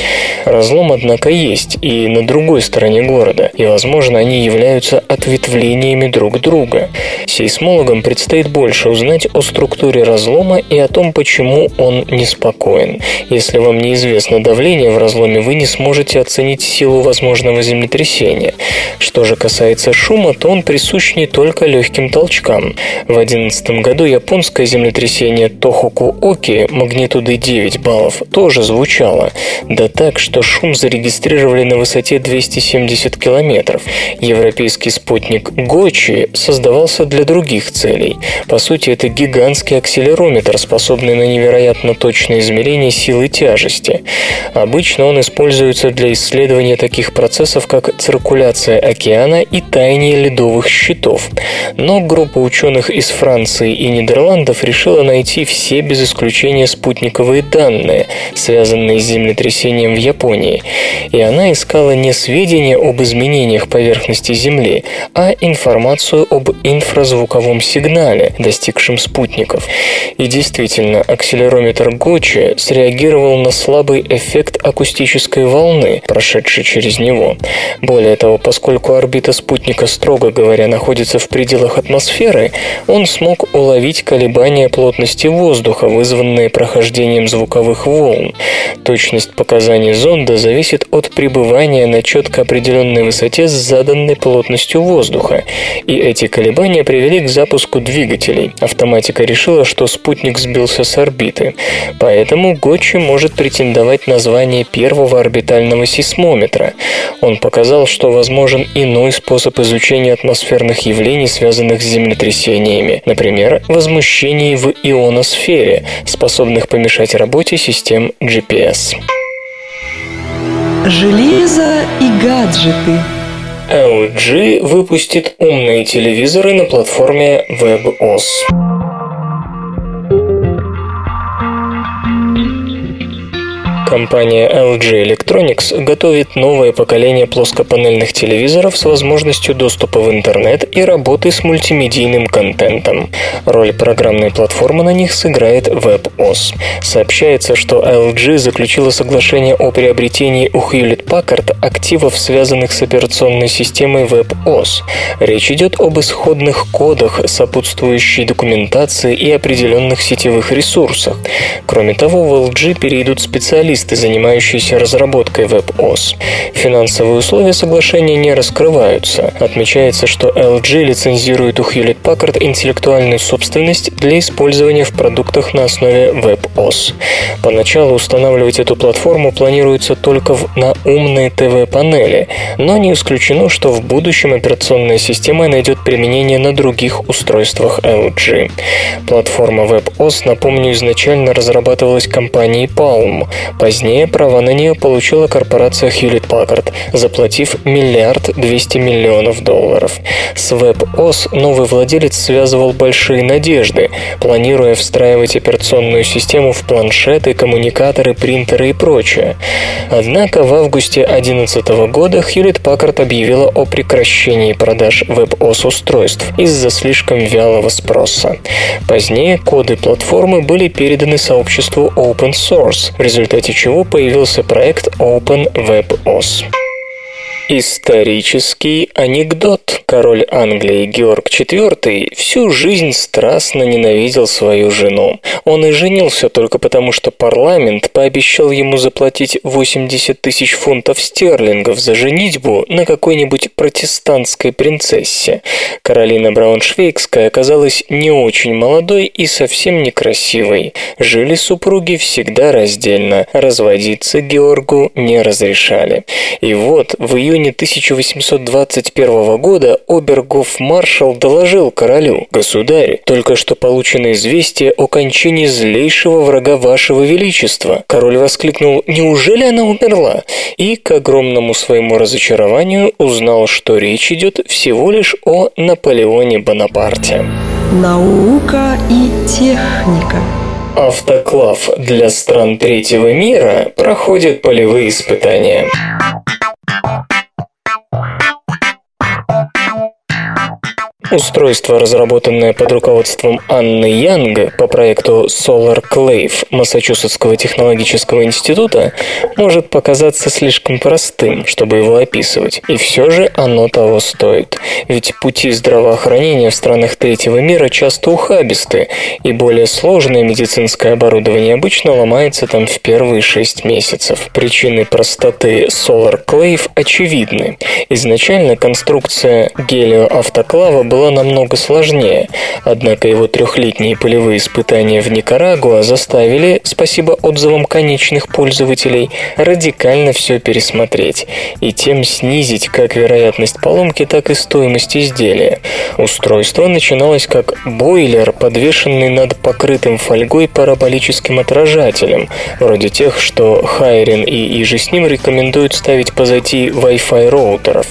Разлом, однако, есть и на другой стороне города, и, возможно, они являются ответвлениями друг друга. Сейсмологи сейсмологам предстоит больше узнать о структуре разлома и о том, почему он неспокоен. Если вам неизвестно давление в разломе, вы не сможете оценить силу возможного землетрясения. Что же касается шума, то он присущ не только легким толчкам. В 2011 году японское землетрясение Тохоку-Оки магнитудой 9 баллов тоже звучало. Да так, что шум зарегистрировали на высоте 270 километров. Европейский спутник Гочи создавался для других других целей. По сути, это гигантский акселерометр, способный на невероятно точное измерение силы тяжести. Обычно он используется для исследования таких процессов, как циркуляция океана и таяние ледовых щитов. Но группа ученых из Франции и Нидерландов решила найти все без исключения спутниковые данные, связанные с землетрясением в Японии. И она искала не сведения об изменениях поверхности Земли, а информацию об инфразвуковом звуковом сигнале, достигшем спутников. И действительно, акселерометр Гочи среагировал на слабый эффект акустической волны, прошедшей через него. Более того, поскольку орбита спутника, строго говоря, находится в пределах атмосферы, он смог уловить колебания плотности воздуха, вызванные прохождением звуковых волн. Точность показаний зонда зависит от пребывания на четко определенной высоте с заданной плотностью воздуха, и эти колебания привели к запуску двигателей. Автоматика решила, что спутник сбился с орбиты. Поэтому Гочи может претендовать на звание первого орбитального сейсмометра. Он показал, что возможен иной способ изучения атмосферных явлений, связанных с землетрясениями, например, возмущений в ионосфере, способных помешать работе систем GPS. Железо и гаджеты – LG выпустит умные телевизоры на платформе WebOS. Компания LG Electronics готовит новое поколение плоскопанельных телевизоров с возможностью доступа в интернет и работы с мультимедийным контентом. Роль программной платформы на них сыграет WebOS. Сообщается, что LG заключила соглашение о приобретении у Hewlett Packard активов, связанных с операционной системой WebOS. Речь идет об исходных кодах, сопутствующей документации и определенных сетевых ресурсах. Кроме того, в LG перейдут специалисты специалисты, занимающиеся разработкой WebOS. Финансовые условия соглашения не раскрываются. Отмечается, что LG лицензирует у Hewlett Packard интеллектуальную собственность для использования в продуктах на основе WebOS. Поначалу устанавливать эту платформу планируется только в, на умные ТВ-панели, но не исключено, что в будущем операционная система найдет применение на других устройствах LG. Платформа WebOS, напомню, изначально разрабатывалась компанией Palm. Позднее права на нее получила корпорация Hewlett Packard, заплатив миллиард двести миллионов долларов. С WebOS новый владелец связывал большие надежды, планируя встраивать операционную систему в планшеты, коммуникаторы, принтеры и прочее. Однако в августе 2011 года Hewlett Packard объявила о прекращении продаж WebOS устройств из-за слишком вялого спроса. Позднее коды платформы были переданы сообществу Open Source, в результате чего появился проект OpenWebOS. Исторический анекдот. Король Англии Георг IV всю жизнь страстно ненавидел свою жену. Он и женился только потому, что парламент пообещал ему заплатить 80 тысяч фунтов стерлингов за женитьбу на какой-нибудь протестантской принцессе. Каролина Брауншвейгская оказалась не очень молодой и совсем некрасивой. Жили супруги всегда раздельно, разводиться Георгу не разрешали. И вот в июне июне 1821 года обергоф-маршал доложил королю, «Государь, только что получено известие о кончине злейшего врага вашего величества». Король воскликнул, «Неужели она умерла?» И, к огромному своему разочарованию, узнал, что речь идет всего лишь о Наполеоне Бонапарте. Наука и техника. Автоклав для стран третьего мира проходит полевые испытания. Устройство, разработанное под руководством Анны Янг по проекту Solar Clave Массачусетского технологического института, может показаться слишком простым, чтобы его описывать, и все же оно того стоит. Ведь пути здравоохранения в странах третьего мира часто ухабисты, и более сложное медицинское оборудование обычно ломается там в первые шесть месяцев. Причины простоты Solar Clave очевидны. Изначально конструкция гелиоавтоклава была намного сложнее, однако его трехлетние полевые испытания в Никарагуа заставили, спасибо отзывам конечных пользователей, радикально все пересмотреть и тем снизить как вероятность поломки, так и стоимость изделия. Устройство начиналось как бойлер, подвешенный над покрытым фольгой параболическим отражателем, вроде тех, что Хайрин и иже с ним рекомендуют ставить позади Wi-Fi роутеров.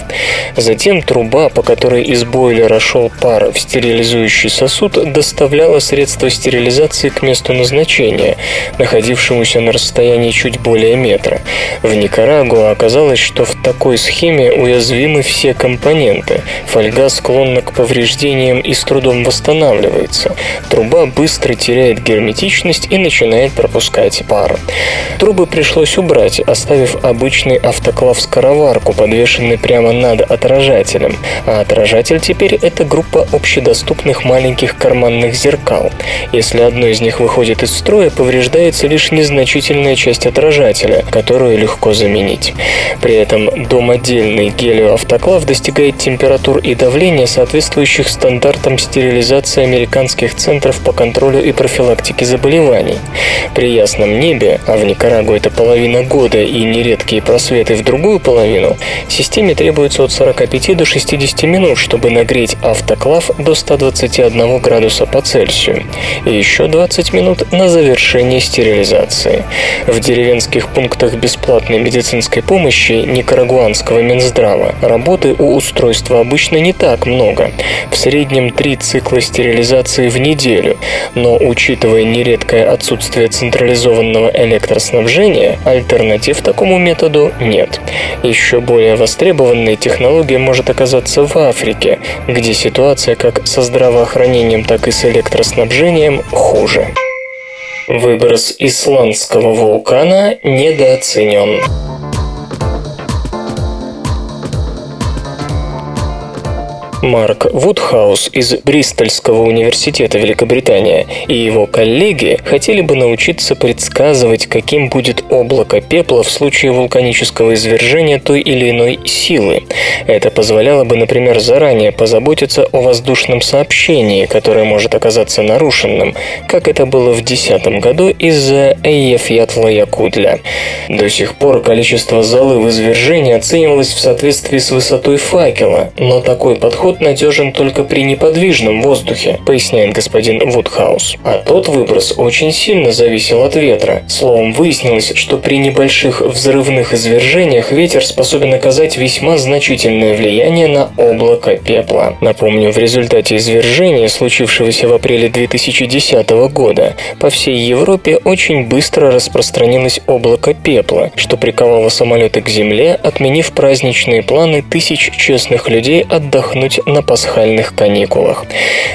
Затем труба, по которой из бойлера шел шел пар в стерилизующий сосуд, доставляла средство стерилизации к месту назначения, находившемуся на расстоянии чуть более метра. В Никарагуа оказалось, что в такой схеме уязвимы все компоненты. Фольга склонна к повреждениям и с трудом восстанавливается. Труба быстро теряет герметичность и начинает пропускать пар. Трубы пришлось убрать, оставив обычный автоклав-скороварку, подвешенный прямо над отражателем. А отражатель теперь это группа общедоступных маленьких карманных зеркал. Если одно из них выходит из строя, повреждается лишь незначительная часть отражателя, которую легко заменить. При этом домодельный гелиоавтоклав достигает температур и давления, соответствующих стандартам стерилизации американских центров по контролю и профилактике заболеваний. При ясном небе, а в Никарагуа это половина года и нередкие просветы в другую половину, системе требуется от 45 до 60 минут, чтобы нагреть автоклав до 121 градуса по Цельсию, и еще 20 минут на завершение стерилизации. В деревенских пунктах бесплатной медицинской помощи Никарагуанского Минздрава работы у устройства обычно не так много. В среднем три цикла стерилизации в неделю, но учитывая нередкое отсутствие централизованного электроснабжения, альтернатив такому методу нет. Еще более востребованной технология может оказаться в Африке, где ситуация как со здравоохранением, так и с электроснабжением хуже. Выброс исландского вулкана недооценен. Марк Вудхаус из Бристольского университета Великобритания и его коллеги хотели бы научиться предсказывать, каким будет облако пепла в случае вулканического извержения той или иной силы. Это позволяло бы, например, заранее позаботиться о воздушном сообщении, которое может оказаться нарушенным, как это было в 2010 году из-за Эйефьятла-Якудля. До сих пор количество золы в извержении оценивалось в соответствии с высотой факела, но такой подход Подход надежен только при неподвижном воздухе, поясняет господин Вудхаус. А тот выброс очень сильно зависел от ветра. Словом, выяснилось, что при небольших взрывных извержениях ветер способен оказать весьма значительное влияние на облако пепла. Напомню, в результате извержения, случившегося в апреле 2010 года, по всей Европе очень быстро распространилось облако пепла, что приковало самолеты к земле, отменив праздничные планы тысяч честных людей отдохнуть на пасхальных каникулах.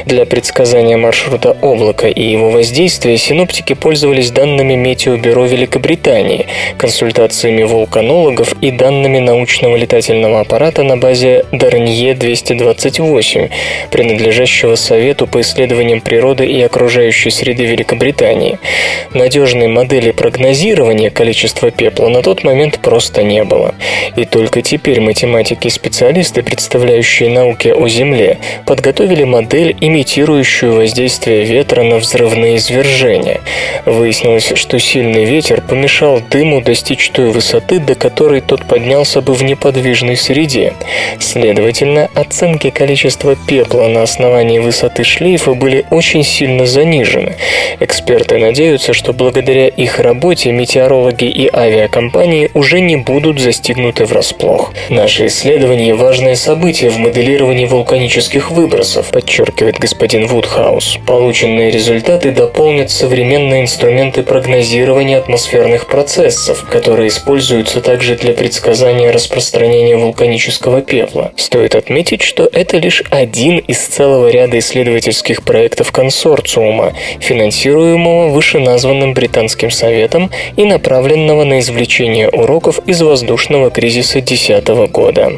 Для предсказания маршрута облака и его воздействия синоптики пользовались данными Метеобюро Великобритании, консультациями вулканологов и данными научного летательного аппарата на базе Дарнье-228, принадлежащего Совету по исследованиям природы и окружающей среды Великобритании. Надежной модели прогнозирования количества пепла на тот момент просто не было. И только теперь математики и специалисты, представляющие науки о Земле подготовили модель, имитирующую воздействие ветра на взрывные извержения. Выяснилось, что сильный ветер помешал дыму достичь той высоты, до которой тот поднялся бы в неподвижной среде. Следовательно, оценки количества пепла на основании высоты шлейфа были очень сильно занижены. Эксперты надеются, что благодаря их работе метеорологи и авиакомпании уже не будут застигнуты врасплох. Наше исследование – важное событие в моделировании вулканических выбросов, подчеркивает господин Вудхаус. Полученные результаты дополнят современные инструменты прогнозирования атмосферных процессов, которые используются также для предсказания распространения вулканического пепла. Стоит отметить, что это лишь один из целого ряда исследовательских проектов консорциума, финансируемого вышеназванным Британским советом и направленного на извлечение уроков из воздушного кризиса 2010 года.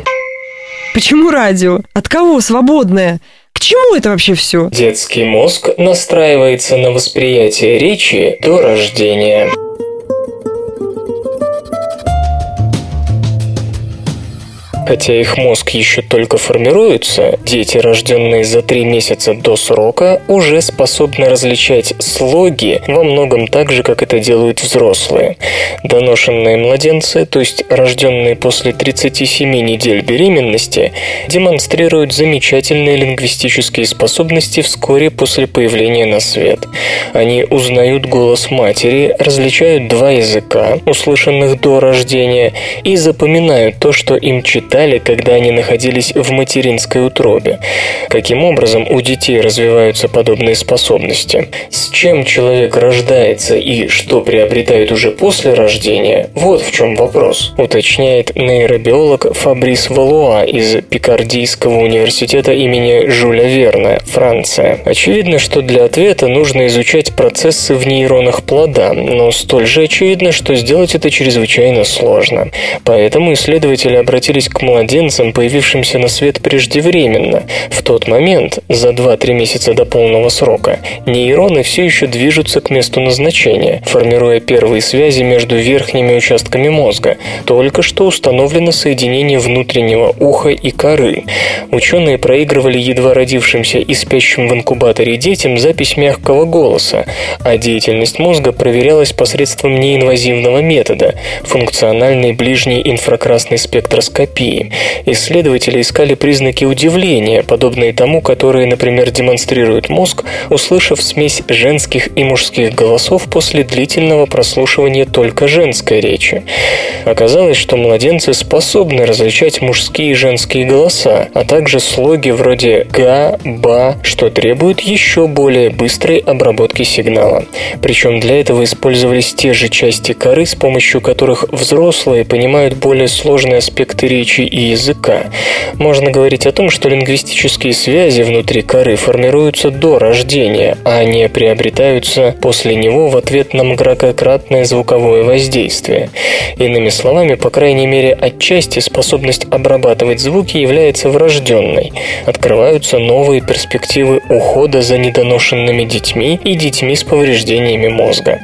Почему радио? От кого свободное? К чему это вообще все? Детский мозг настраивается на восприятие речи до рождения. Хотя их мозг еще только формируется, дети, рожденные за три месяца до срока, уже способны различать слоги во многом так же, как это делают взрослые. Доношенные младенцы, то есть рожденные после 37 недель беременности, демонстрируют замечательные лингвистические способности вскоре после появления на свет. Они узнают голос матери, различают два языка, услышанных до рождения, и запоминают то, что им читают обладали, когда они находились в материнской утробе. Каким образом у детей развиваются подобные способности? С чем человек рождается и что приобретает уже после рождения? Вот в чем вопрос, уточняет нейробиолог Фабрис Валуа из Пикардийского университета имени Жюля Верна, Франция. Очевидно, что для ответа нужно изучать процессы в нейронах плода, но столь же очевидно, что сделать это чрезвычайно сложно. Поэтому исследователи обратились к младенцам, появившимся на свет преждевременно. В тот момент, за 2-3 месяца до полного срока, нейроны все еще движутся к месту назначения, формируя первые связи между верхними участками мозга. Только что установлено соединение внутреннего уха и коры. Ученые проигрывали едва родившимся и спящим в инкубаторе детям запись мягкого голоса, а деятельность мозга проверялась посредством неинвазивного метода – функциональной ближней инфракрасной спектроскопии. Исследователи искали признаки удивления, подобные тому, которые, например, демонстрирует мозг, услышав смесь женских и мужских голосов после длительного прослушивания только женской речи. Оказалось, что младенцы способны различать мужские и женские голоса, а также слоги вроде «га», «ба», что требует еще более быстрой обработки сигнала. Причем для этого использовались те же части коры, с помощью которых взрослые понимают более сложные аспекты речи и языка. Можно говорить о том, что лингвистические связи внутри коры формируются до рождения, а не приобретаются после него в ответ на многократное звуковое воздействие. Иными словами, по крайней мере, отчасти способность обрабатывать звуки является врожденной. Открываются новые перспективы ухода за недоношенными детьми и детьми с повреждениями мозга.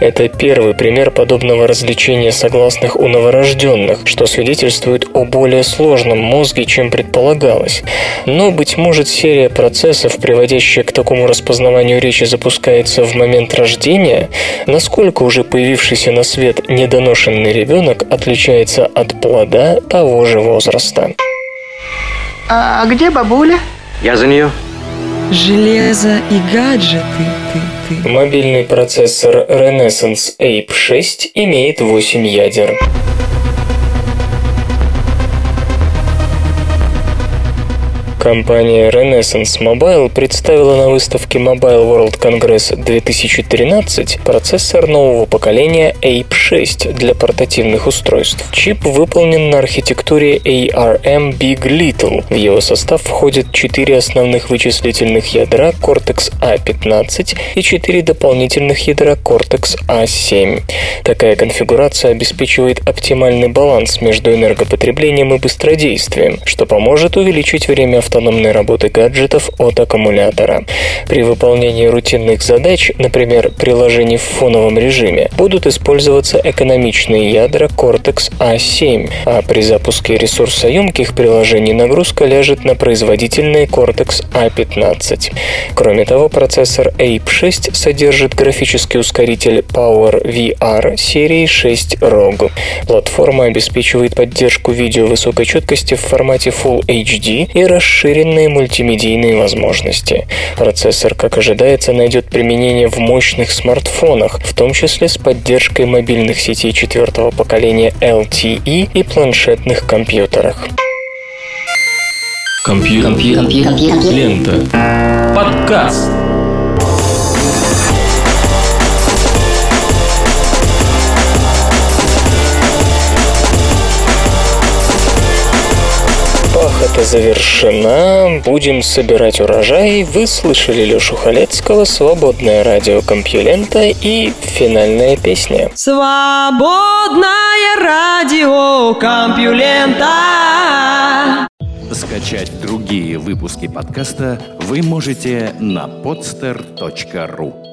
Это первый пример подобного развлечения согласных у новорожденных, что свидетельствует о более сложном мозге, чем предполагалось. Но, быть может, серия процессов, приводящая к такому распознаванию речи, запускается в момент рождения? Насколько уже появившийся на свет недоношенный ребенок отличается от плода того же возраста? А где бабуля? Я за нее. Железо и гаджеты, ты, ты. Мобильный процессор Renaissance Ape 6 имеет 8 ядер. Компания Renaissance Mobile представила на выставке Mobile World Congress 2013 процессор нового поколения Ape 6 для портативных устройств. Чип выполнен на архитектуре ARM Big Little. В его состав входят 4 основных вычислительных ядра Cortex A15 и 4 дополнительных ядра Cortex A7. Такая конфигурация обеспечивает оптимальный баланс между энергопотреблением и быстродействием, что поможет увеличить время автономной работы гаджетов от аккумулятора. При выполнении рутинных задач, например, приложений в фоновом режиме, будут использоваться экономичные ядра Cortex A7, а при запуске ресурсоемких приложений нагрузка ляжет на производительные Cortex A15. Кроме того, процессор Ape 6 содержит графический ускоритель Power VR серии 6 ROG. Платформа обеспечивает поддержку видео высокой четкости в формате Full HD и расширенной расширенные мультимедийные возможности. Процессор, как ожидается, найдет применение в мощных смартфонах, в том числе с поддержкой мобильных сетей четвертого поколения LTE и планшетных компьютерах. Компьютер. Компьютер. Лента. Подкаст. Пахота завершена, будем собирать урожай. Вы слышали Лешу Халецкого, свободное радио Компьюлента и финальная песня. Свободное радио Компьюлента. Скачать другие выпуски подкаста вы можете на podster.ru